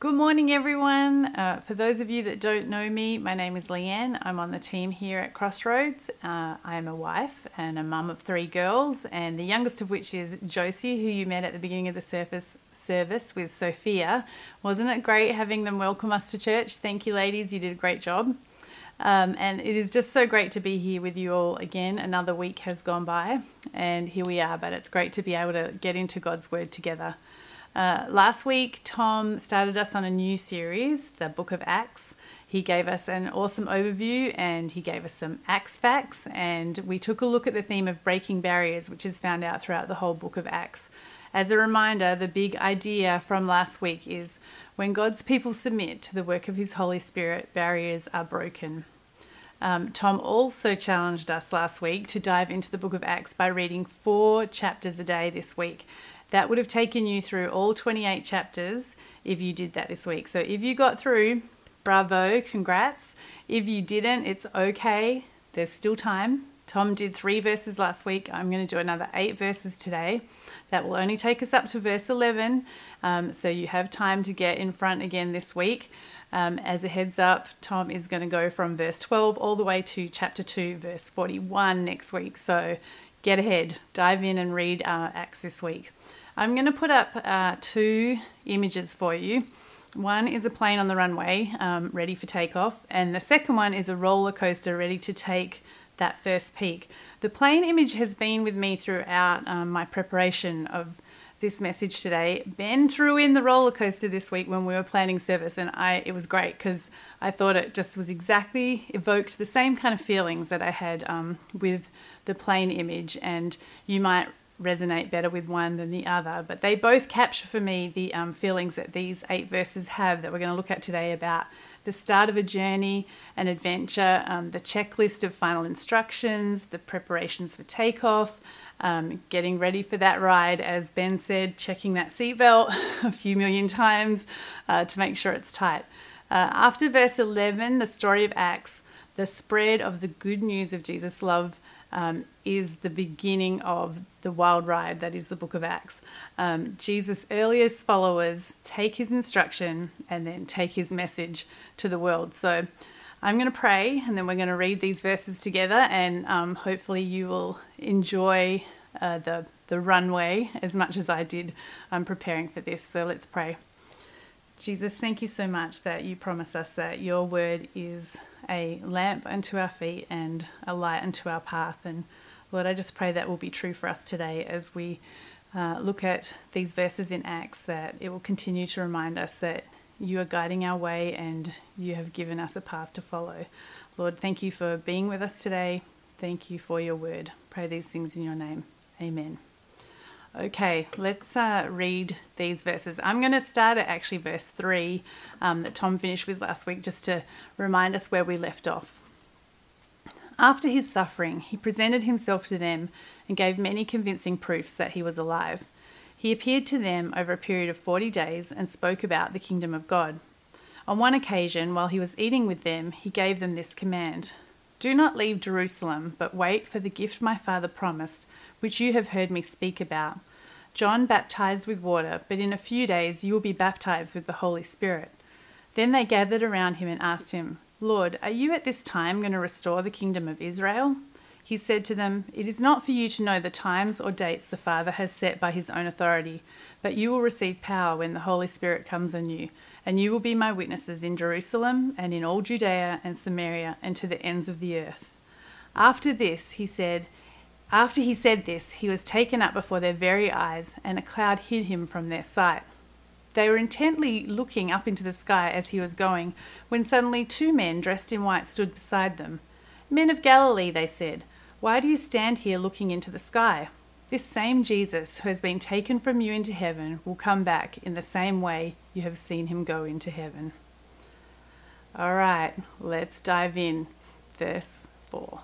Good morning, everyone. Uh, for those of you that don't know me, my name is Leanne. I'm on the team here at Crossroads. Uh, I am a wife and a mum of three girls, and the youngest of which is Josie, who you met at the beginning of the surface service with Sophia. Wasn't it great having them welcome us to church? Thank you, ladies. You did a great job. Um, and it is just so great to be here with you all again. Another week has gone by, and here we are. But it's great to be able to get into God's Word together. Uh, last week, Tom started us on a new series, the Book of Acts. He gave us an awesome overview and he gave us some Acts facts, and we took a look at the theme of breaking barriers, which is found out throughout the whole Book of Acts. As a reminder, the big idea from last week is when God's people submit to the work of His Holy Spirit, barriers are broken. Um, Tom also challenged us last week to dive into the book of Acts by reading four chapters a day this week. That would have taken you through all 28 chapters if you did that this week. So if you got through, bravo, congrats. If you didn't, it's okay. There's still time. Tom did three verses last week. I'm going to do another eight verses today. That will only take us up to verse 11. Um, so you have time to get in front again this week. Um, as a heads up, Tom is going to go from verse 12 all the way to chapter 2, verse 41 next week. So get ahead, dive in and read uh, Acts this week. I'm going to put up uh, two images for you. One is a plane on the runway um, ready for takeoff, and the second one is a roller coaster ready to take that first peak. The plane image has been with me throughout um, my preparation of this message today. Ben threw in the roller coaster this week when we were planning service, and I it was great because I thought it just was exactly evoked the same kind of feelings that I had um, with the plane image, and you might resonate better with one than the other. But they both capture for me the um, feelings that these eight verses have that we're going to look at today about the start of a journey, an adventure, um, the checklist of final instructions, the preparations for takeoff. Um, getting ready for that ride, as Ben said, checking that seatbelt a few million times uh, to make sure it's tight. Uh, after verse 11, the story of Acts, the spread of the good news of Jesus' love um, is the beginning of the wild ride that is the book of Acts. Um, Jesus' earliest followers take his instruction and then take his message to the world. So I'm going to pray and then we're going to read these verses together, and um, hopefully, you will enjoy uh, the, the runway as much as I did um, preparing for this. So let's pray. Jesus, thank you so much that you promise us that your word is a lamp unto our feet and a light unto our path. And Lord, I just pray that will be true for us today as we uh, look at these verses in Acts, that it will continue to remind us that you are guiding our way and you have given us a path to follow. Lord, thank you for being with us today. Thank you for your word. Pray these things in your name. Amen. Okay, let's uh, read these verses. I'm going to start at actually verse 3 um, that Tom finished with last week just to remind us where we left off. After his suffering, he presented himself to them and gave many convincing proofs that he was alive. He appeared to them over a period of 40 days and spoke about the kingdom of God. On one occasion, while he was eating with them, he gave them this command Do not leave Jerusalem, but wait for the gift my Father promised, which you have heard me speak about. John baptized with water, but in a few days you will be baptized with the Holy Spirit. Then they gathered around him and asked him, Lord, are you at this time going to restore the kingdom of Israel? He said to them, It is not for you to know the times or dates the Father has set by his own authority, but you will receive power when the Holy Spirit comes on you, and you will be my witnesses in Jerusalem and in all Judea and Samaria and to the ends of the earth. After this, he said, after he said this, he was taken up before their very eyes, and a cloud hid him from their sight. They were intently looking up into the sky as he was going, when suddenly two men dressed in white stood beside them. Men of Galilee, they said, why do you stand here looking into the sky? This same Jesus who has been taken from you into heaven will come back in the same way you have seen him go into heaven. All right, let's dive in. Verse 4.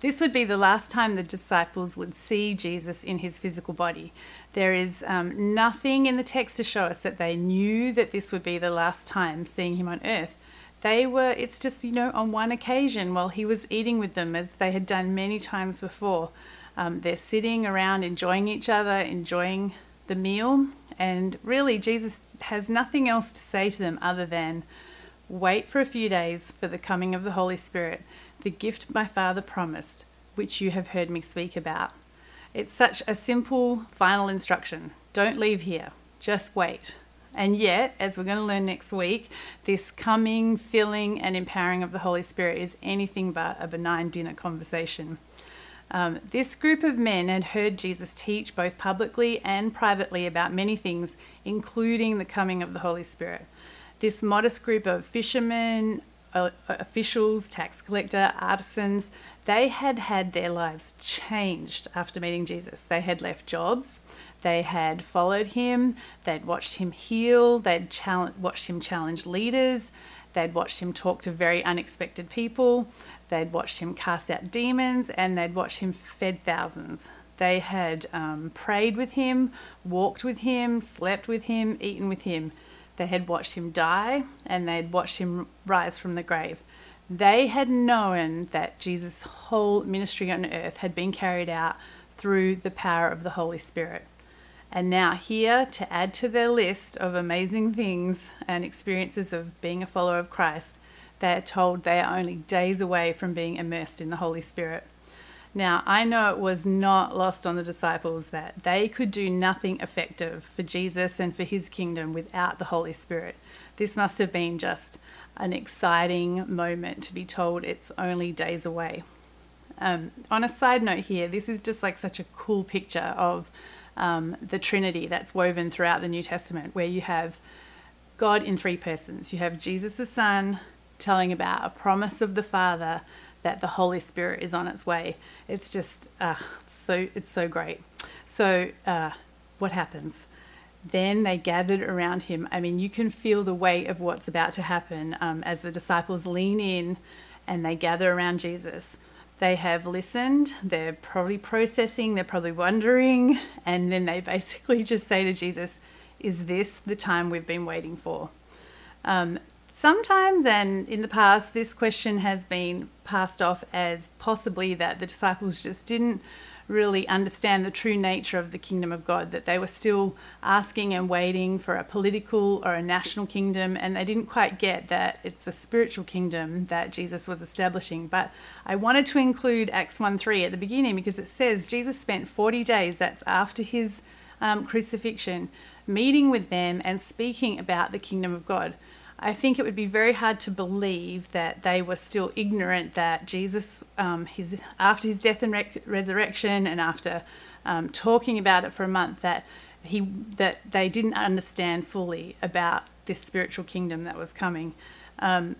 This would be the last time the disciples would see Jesus in his physical body. There is um, nothing in the text to show us that they knew that this would be the last time seeing him on earth. They were, it's just, you know, on one occasion while he was eating with them, as they had done many times before. Um, they're sitting around enjoying each other, enjoying the meal, and really, Jesus has nothing else to say to them other than wait for a few days for the coming of the Holy Spirit, the gift my Father promised, which you have heard me speak about. It's such a simple final instruction. Don't leave here, just wait. And yet, as we're going to learn next week, this coming, filling, and empowering of the Holy Spirit is anything but a benign dinner conversation. Um, this group of men had heard Jesus teach both publicly and privately about many things, including the coming of the Holy Spirit. This modest group of fishermen, uh, officials, tax collector, artisans, they had had their lives changed after meeting Jesus. They had left jobs, they had followed him, they'd watched him heal, they'd watched him challenge leaders, they'd watched him talk to very unexpected people, they'd watched him cast out demons, and they'd watched him fed thousands. They had um, prayed with him, walked with him, slept with him, eaten with him. They had watched him die and they'd watched him rise from the grave. They had known that Jesus' whole ministry on earth had been carried out through the power of the Holy Spirit. And now, here to add to their list of amazing things and experiences of being a follower of Christ, they are told they are only days away from being immersed in the Holy Spirit. Now, I know it was not lost on the disciples that they could do nothing effective for Jesus and for his kingdom without the Holy Spirit. This must have been just an exciting moment to be told it's only days away. Um, on a side note here, this is just like such a cool picture of um, the Trinity that's woven throughout the New Testament, where you have God in three persons. You have Jesus the Son telling about a promise of the Father that the Holy Spirit is on its way. It's just uh, so it's so great. So uh, what happens? Then they gathered around him. I mean, you can feel the weight of what's about to happen um, as the disciples lean in and they gather around Jesus. They have listened, they're probably processing, they're probably wondering, and then they basically just say to Jesus, Is this the time we've been waiting for? Um, Sometimes, and in the past, this question has been passed off as possibly that the disciples just didn't really understand the true nature of the kingdom of God, that they were still asking and waiting for a political or a national kingdom, and they didn't quite get that it's a spiritual kingdom that Jesus was establishing. But I wanted to include Acts 1 3 at the beginning because it says Jesus spent 40 days, that's after his um, crucifixion, meeting with them and speaking about the kingdom of God. I think it would be very hard to believe that they were still ignorant that Jesus, um, his after his death and re- resurrection, and after um, talking about it for a month, that he that they didn't understand fully about this spiritual kingdom that was coming. Um,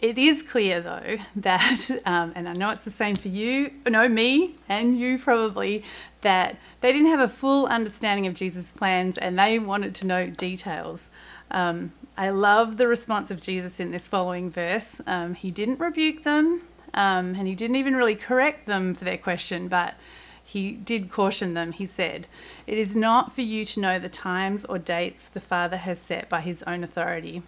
it is clear though that, um, and I know it's the same for you, no, me and you probably, that they didn't have a full understanding of Jesus' plans and they wanted to know details. Um, I love the response of Jesus in this following verse. Um, he didn't rebuke them um, and he didn't even really correct them for their question, but he did caution them. He said, It is not for you to know the times or dates the Father has set by his own authority.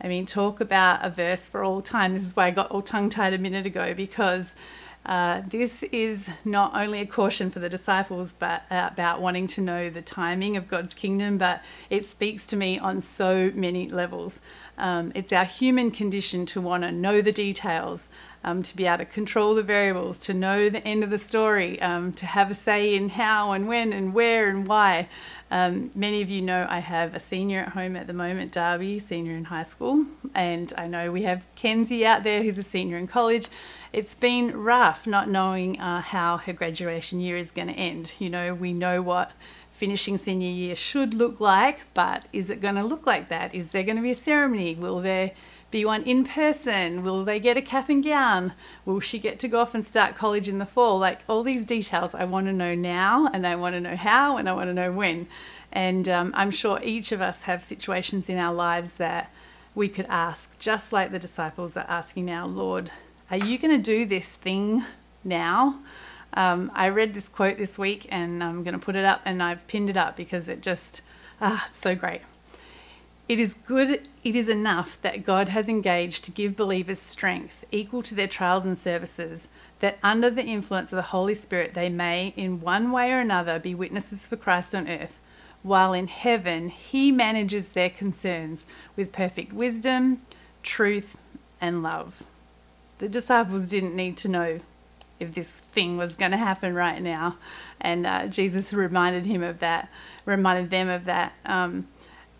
I mean, talk about a verse for all time. This is why I got all tongue tied a minute ago because uh, this is not only a caution for the disciples, but uh, about wanting to know the timing of God's kingdom, but it speaks to me on so many levels. Um, it's our human condition to want to know the details, um, to be able to control the variables, to know the end of the story, um, to have a say in how and when and where and why. Um, many of you know I have a senior at home at the moment, Darby, senior in high school, and I know we have Kenzie out there who's a senior in college. It's been rough not knowing uh, how her graduation year is going to end. You know, we know what finishing senior year should look like, but is it going to look like that? Is there going to be a ceremony? Will there be one in person? Will they get a cap and gown? Will she get to go off and start college in the fall? Like all these details, I want to know now, and I want to know how, and I want to know when. And um, I'm sure each of us have situations in our lives that we could ask, just like the disciples are asking now, Lord, are you going to do this thing now? Um, I read this quote this week and I'm going to put it up and I've pinned it up because it just, ah, it's so great. It is good, it is enough that God has engaged to give believers strength equal to their trials and services, that under the influence of the Holy Spirit they may, in one way or another, be witnesses for Christ on earth. while in heaven he manages their concerns with perfect wisdom, truth, and love. The disciples didn't need to know if this thing was going to happen right now, and uh, Jesus reminded him of that, reminded them of that. Um,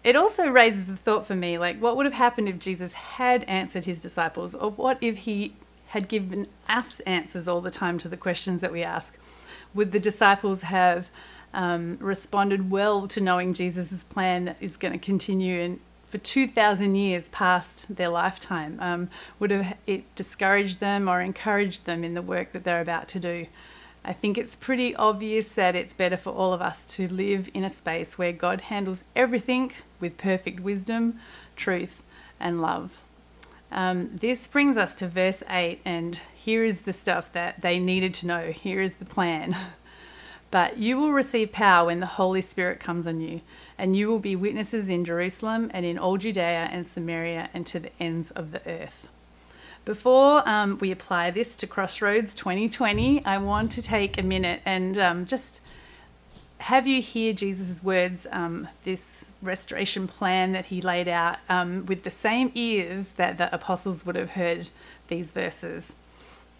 it also raises the thought for me like, what would have happened if Jesus had answered his disciples, or what if he had given us answers all the time to the questions that we ask? Would the disciples have um, responded well to knowing Jesus' plan is going to continue and for 2,000 years past their lifetime? Um, would have it discouraged them or encouraged them in the work that they're about to do? I think it's pretty obvious that it's better for all of us to live in a space where God handles everything with perfect wisdom, truth, and love. Um, this brings us to verse 8, and here is the stuff that they needed to know. Here is the plan. But you will receive power when the Holy Spirit comes on you, and you will be witnesses in Jerusalem and in all Judea and Samaria and to the ends of the earth. Before um, we apply this to Crossroads 2020, I want to take a minute and um, just have you hear Jesus' words, um, this restoration plan that he laid out, um, with the same ears that the apostles would have heard these verses.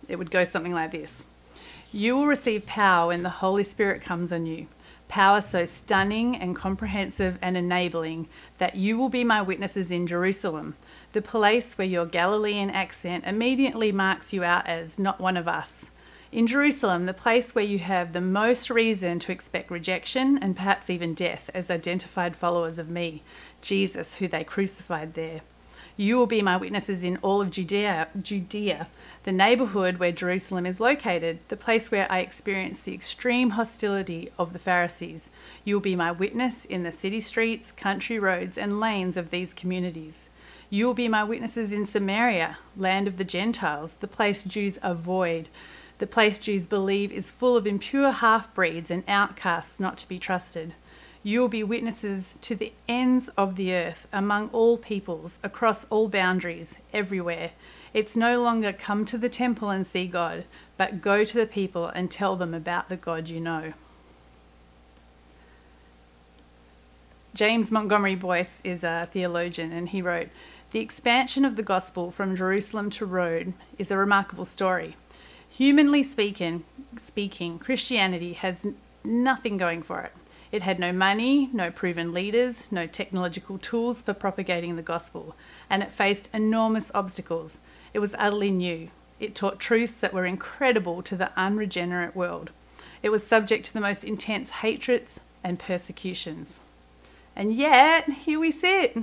It would go something like this You will receive power when the Holy Spirit comes on you. Power so stunning and comprehensive and enabling that you will be my witnesses in Jerusalem, the place where your Galilean accent immediately marks you out as not one of us. In Jerusalem, the place where you have the most reason to expect rejection and perhaps even death as identified followers of me, Jesus, who they crucified there. You will be my witnesses in all of Judea, Judea, the neighborhood where Jerusalem is located, the place where I experienced the extreme hostility of the Pharisees. You will be my witness in the city streets, country roads, and lanes of these communities. You will be my witnesses in Samaria, land of the Gentiles, the place Jews avoid, the place Jews believe is full of impure half breeds and outcasts not to be trusted. You will be witnesses to the ends of the earth, among all peoples, across all boundaries, everywhere. It's no longer come to the temple and see God, but go to the people and tell them about the God you know. James Montgomery Boice is a theologian, and he wrote The expansion of the gospel from Jerusalem to Rome is a remarkable story. Humanly speaking, speaking, Christianity has nothing going for it. It had no money, no proven leaders, no technological tools for propagating the gospel, and it faced enormous obstacles. It was utterly new. It taught truths that were incredible to the unregenerate world. It was subject to the most intense hatreds and persecutions. And yet, here we sit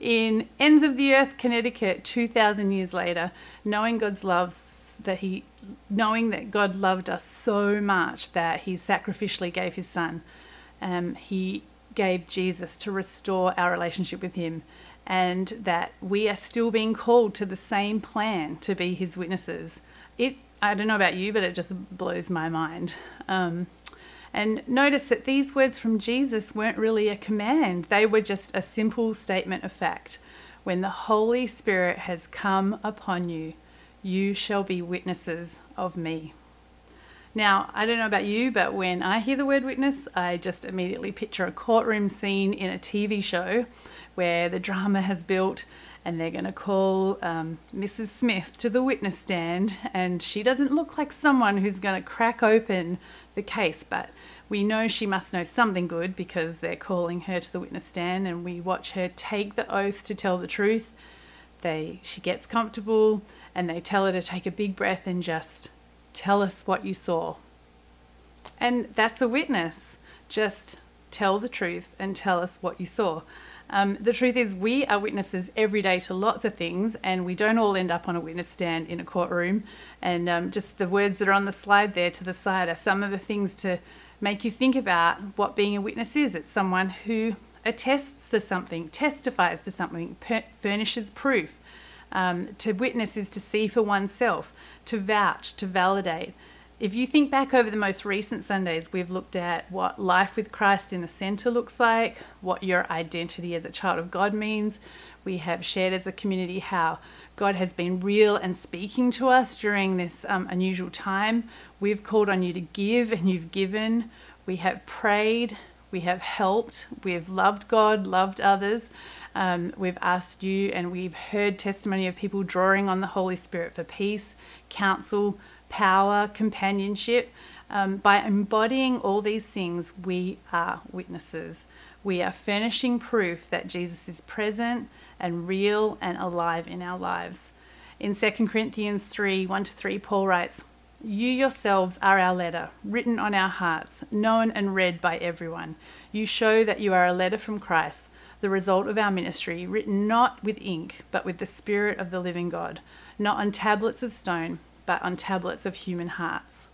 in ends of the earth, Connecticut, 2,000 years later, knowing God's love that he knowing that God loved us so much that he sacrificially gave his son. Um, he gave Jesus to restore our relationship with him and that we are still being called to the same plan to be his witnesses. It I don't know about you, but it just blows my mind. Um, and notice that these words from Jesus weren't really a command, they were just a simple statement of fact. When the Holy Spirit has come upon you, you shall be witnesses of me. Now, I don't know about you, but when I hear the word witness, I just immediately picture a courtroom scene in a TV show where the drama has built and they're going to call um, Mrs. Smith to the witness stand, and she doesn't look like someone who's going to crack open the case, but we know she must know something good because they're calling her to the witness stand, and we watch her take the oath to tell the truth. They, she gets comfortable, and they tell her to take a big breath and just tell us what you saw. And that's a witness. Just tell the truth and tell us what you saw. Um, the truth is, we are witnesses every day to lots of things, and we don't all end up on a witness stand in a courtroom. And um, just the words that are on the slide there to the side are some of the things to make you think about what being a witness is. It's someone who attests to something, testifies to something, per- furnishes proof. Um, to witness is to see for oneself, to vouch, to validate. If you think back over the most recent Sundays, we've looked at what life with Christ in the center looks like, what your identity as a child of God means. We have shared as a community how God has been real and speaking to us during this um, unusual time. We've called on you to give, and you've given. We have prayed. We have helped, we've loved God, loved others. Um, we've asked you, and we've heard testimony of people drawing on the Holy Spirit for peace, counsel, power, companionship. Um, by embodying all these things, we are witnesses. We are furnishing proof that Jesus is present and real and alive in our lives. In 2 Corinthians 3 1 to 3, Paul writes, You yourselves are our letter, written on our hearts, known and read by everyone. You show that you are a letter from Christ, the result of our ministry, written not with ink, but with the Spirit of the living God, not on tablets of stone, but on tablets of human hearts.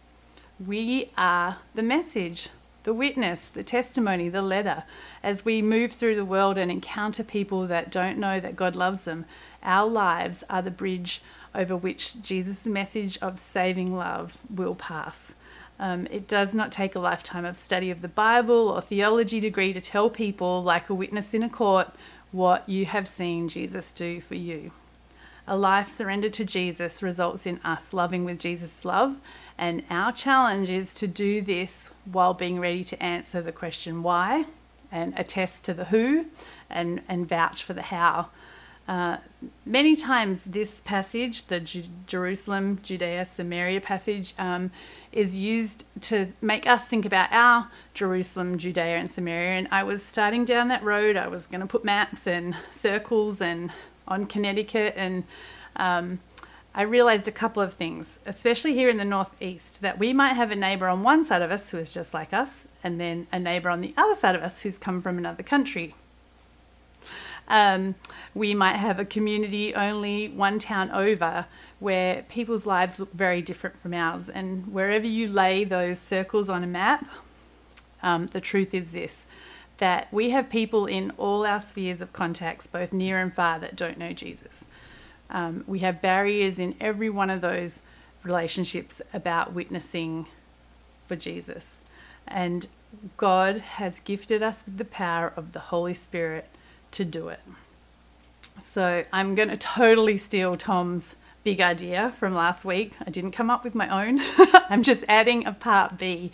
We are the message, the witness, the testimony, the letter. As we move through the world and encounter people that don't know that God loves them, our lives are the bridge over which Jesus' message of saving love will pass. Um, it does not take a lifetime of study of the Bible or theology degree to tell people, like a witness in a court, what you have seen Jesus do for you. A life surrendered to Jesus results in us loving with Jesus' love, and our challenge is to do this while being ready to answer the question why and attest to the who and, and vouch for the how. Uh, many times, this passage, the Jerusalem, Judea, Samaria passage, um, is used to make us think about our Jerusalem, Judea, and Samaria. And I was starting down that road. I was going to put maps and circles and on Connecticut. And um, I realized a couple of things, especially here in the Northeast, that we might have a neighbor on one side of us who is just like us, and then a neighbor on the other side of us who's come from another country. Um, we might have a community only one town over where people's lives look very different from ours. And wherever you lay those circles on a map, um, the truth is this that we have people in all our spheres of contacts, both near and far, that don't know Jesus. Um, we have barriers in every one of those relationships about witnessing for Jesus. And God has gifted us with the power of the Holy Spirit to do it. So I'm going to totally steal Tom's big idea from last week. I didn't come up with my own, I'm just adding a part B.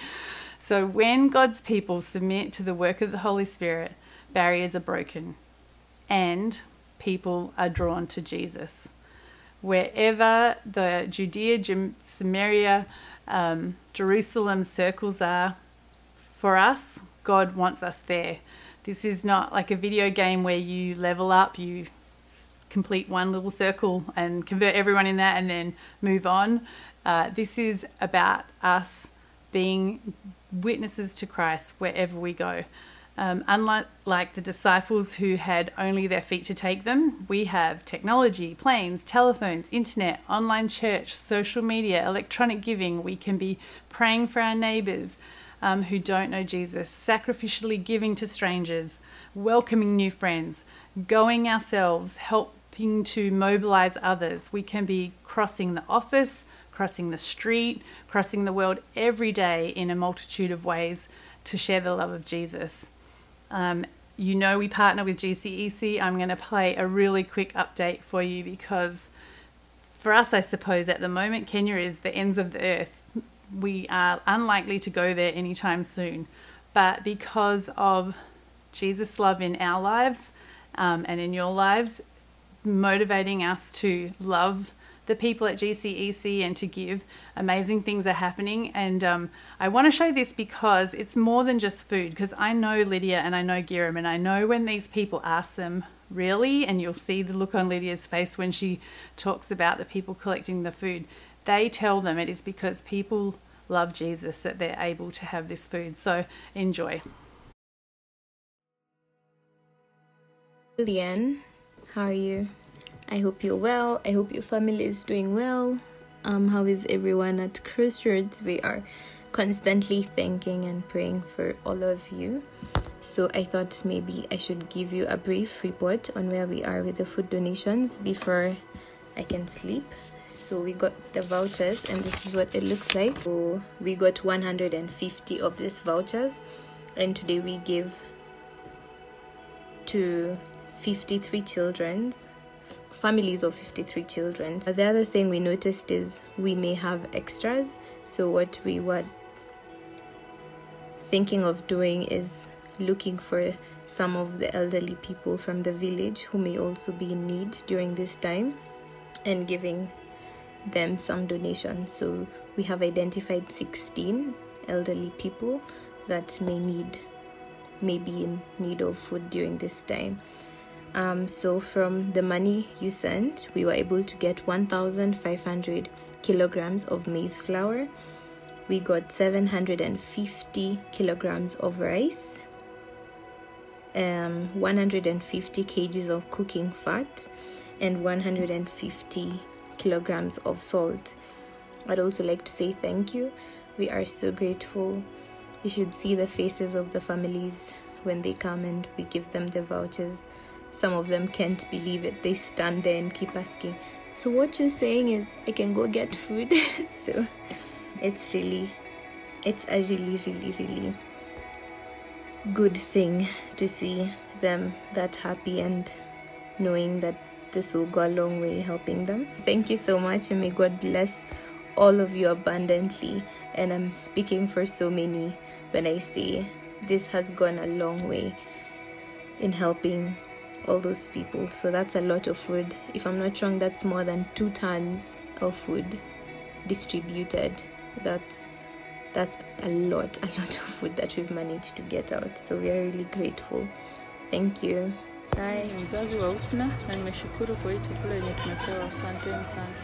So, when God's people submit to the work of the Holy Spirit, barriers are broken and people are drawn to Jesus. Wherever the Judea, Samaria, um, Jerusalem circles are, for us, God wants us there. This is not like a video game where you level up, you complete one little circle and convert everyone in that and then move on. Uh, this is about us being witnesses to Christ wherever we go. Um, unlike like the disciples who had only their feet to take them, we have technology, planes, telephones, internet, online church, social media, electronic giving. We can be praying for our neighbors um, who don't know Jesus, sacrificially giving to strangers, welcoming new friends, going ourselves, helping to mobilize others. We can be crossing the office, crossing the street, crossing the world every day in a multitude of ways to share the love of Jesus. Um, you know, we partner with GCEC. I'm going to play a really quick update for you because for us, I suppose, at the moment, Kenya is the ends of the earth. We are unlikely to go there anytime soon. But because of Jesus' love in our lives um, and in your lives, motivating us to love the people at GCEC and to give. Amazing things are happening. And um, I want to show this because it's more than just food, because I know Lydia and I know Giram, and I know when these people ask them, really, and you'll see the look on Lydia's face when she talks about the people collecting the food, they tell them it is because people love Jesus that they're able to have this food. So enjoy. Leanne, how are you? I hope you're well. I hope your family is doing well. Um, how is everyone at Crossroads? We are constantly thanking and praying for all of you. So I thought maybe I should give you a brief report on where we are with the food donations before I can sleep. So we got the vouchers and this is what it looks like. So we got 150 of these vouchers and today we give to 53 children families of 53 children. Uh, the other thing we noticed is we may have extras. So, what we were thinking of doing is looking for some of the elderly people from the village who may also be in need during this time and giving them some donations. So we have identified 16 elderly people that may need may be in need of food during this time. Um, so from the money you sent, we were able to get 1,500 kilograms of maize flour. We got 750 kilograms of rice, um, 150 kgs of cooking fat, and 150 kilograms of salt. I'd also like to say thank you. We are so grateful. You should see the faces of the families when they come and we give them the vouchers. Some of them can't believe it. They stand there and keep asking, So, what you're saying is I can go get food? so, it's really, it's a really, really, really good thing to see them that happy and knowing that this will go a long way helping them. Thank you so much, and may God bless all of you abundantly. And I'm speaking for so many when I say this has gone a long way in helping all those people. So that's a lot of food. If I'm not wrong, that's more than two tons of food distributed. That's that's a lot, a lot of food that we've managed to get out. So we are really grateful. Thank you. Hai, mzazi wa Husna na nimeshukuru kwa hii chakula yenye tumepewa. Asanteni sana.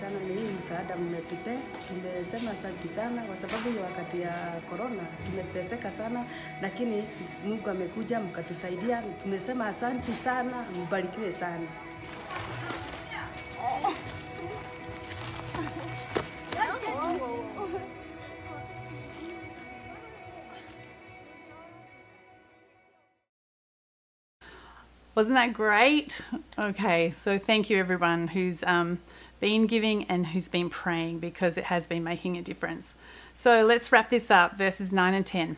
sana ni hii msaada mmetupea. Tumesema asante sana kwa sababu ya wakati ya corona tumeteseka sana, lakini Mungu amekuja mkatusaidia. Tumesema asante sana, mbarikiwe sana. Wasn't that great? Okay, so thank you everyone who's um, been giving and who's been praying because it has been making a difference. So let's wrap this up verses 9 and 10.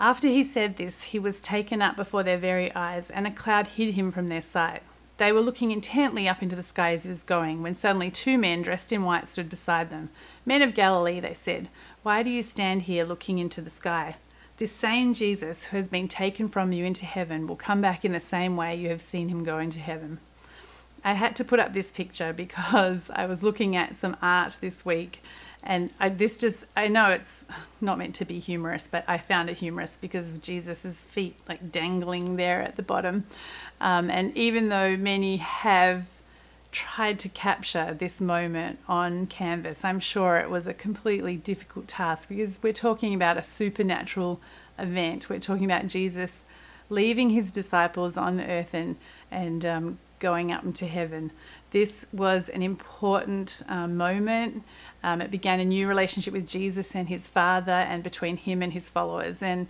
After he said this, he was taken up before their very eyes, and a cloud hid him from their sight. They were looking intently up into the sky as he was going, when suddenly two men dressed in white stood beside them. Men of Galilee, they said, why do you stand here looking into the sky? This same Jesus who has been taken from you into heaven will come back in the same way you have seen him go into heaven. I had to put up this picture because I was looking at some art this week and I, this just I know it's not meant to be humorous, but I found it humorous because of Jesus's feet like dangling there at the bottom. Um, and even though many have tried to capture this moment on canvas, I'm sure it was a completely difficult task because we're talking about a supernatural event. We're talking about Jesus leaving his disciples on earth and and um, going up into heaven. This was an important uh, moment. Um, it began a new relationship with Jesus and his Father, and between him and his followers. And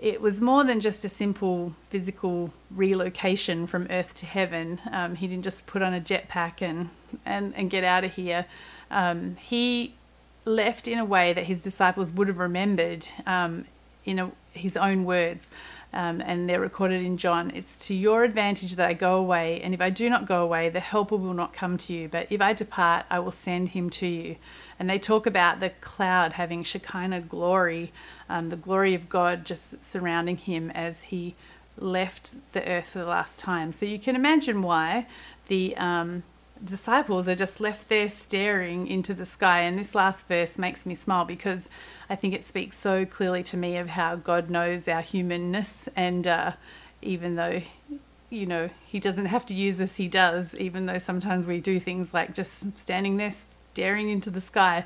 it was more than just a simple physical relocation from earth to heaven. Um, he didn't just put on a jetpack and, and, and get out of here. Um, he left in a way that his disciples would have remembered um, in a, his own words um, and they're recorded in John. It's to your advantage that I go away, and if I do not go away, the helper will not come to you. But if I depart, I will send him to you. And they talk about the cloud having Shekinah glory, um, the glory of God just surrounding him as he left the earth for the last time. So you can imagine why the um, disciples are just left there staring into the sky. And this last verse makes me smile because I think it speaks so clearly to me of how God knows our humanness. And uh, even though, you know, He doesn't have to use us, He does, even though sometimes we do things like just standing there staring into the sky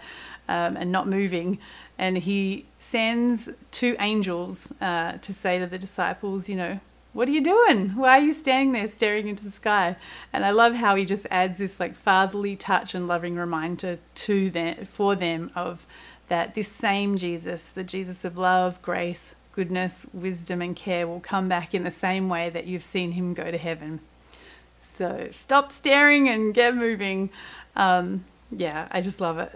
um, and not moving. And He sends two angels uh, to say to the disciples, you know, what are you doing? Why are you standing there staring into the sky? And I love how he just adds this like fatherly touch and loving reminder to them for them of that this same Jesus, the Jesus of love, grace, goodness, wisdom, and care, will come back in the same way that you've seen him go to heaven. So stop staring and get moving. Um, yeah, I just love it.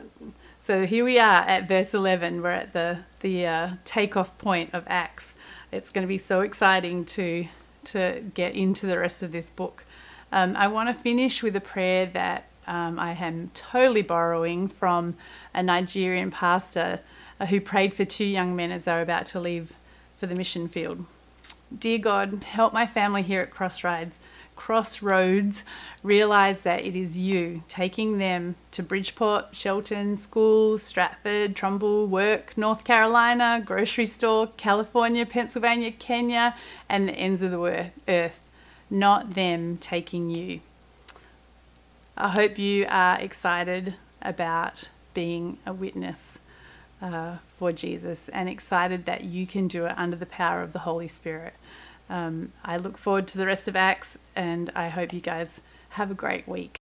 So here we are at verse 11. We're at the, the uh, takeoff point of Acts it's going to be so exciting to to get into the rest of this book. Um, I want to finish with a prayer that um, I am totally borrowing from a Nigerian pastor uh, who prayed for two young men as they were about to leave for the mission field. Dear God, help my family here at Crossroads, Crossroads realize that it is you taking them to Bridgeport, Shelton, school, Stratford, Trumbull, work, North Carolina, grocery store, California, Pennsylvania, Kenya, and the ends of the earth, not them taking you. I hope you are excited about being a witness uh, for Jesus and excited that you can do it under the power of the Holy Spirit. Um, I look forward to the rest of Acts and I hope you guys have a great week.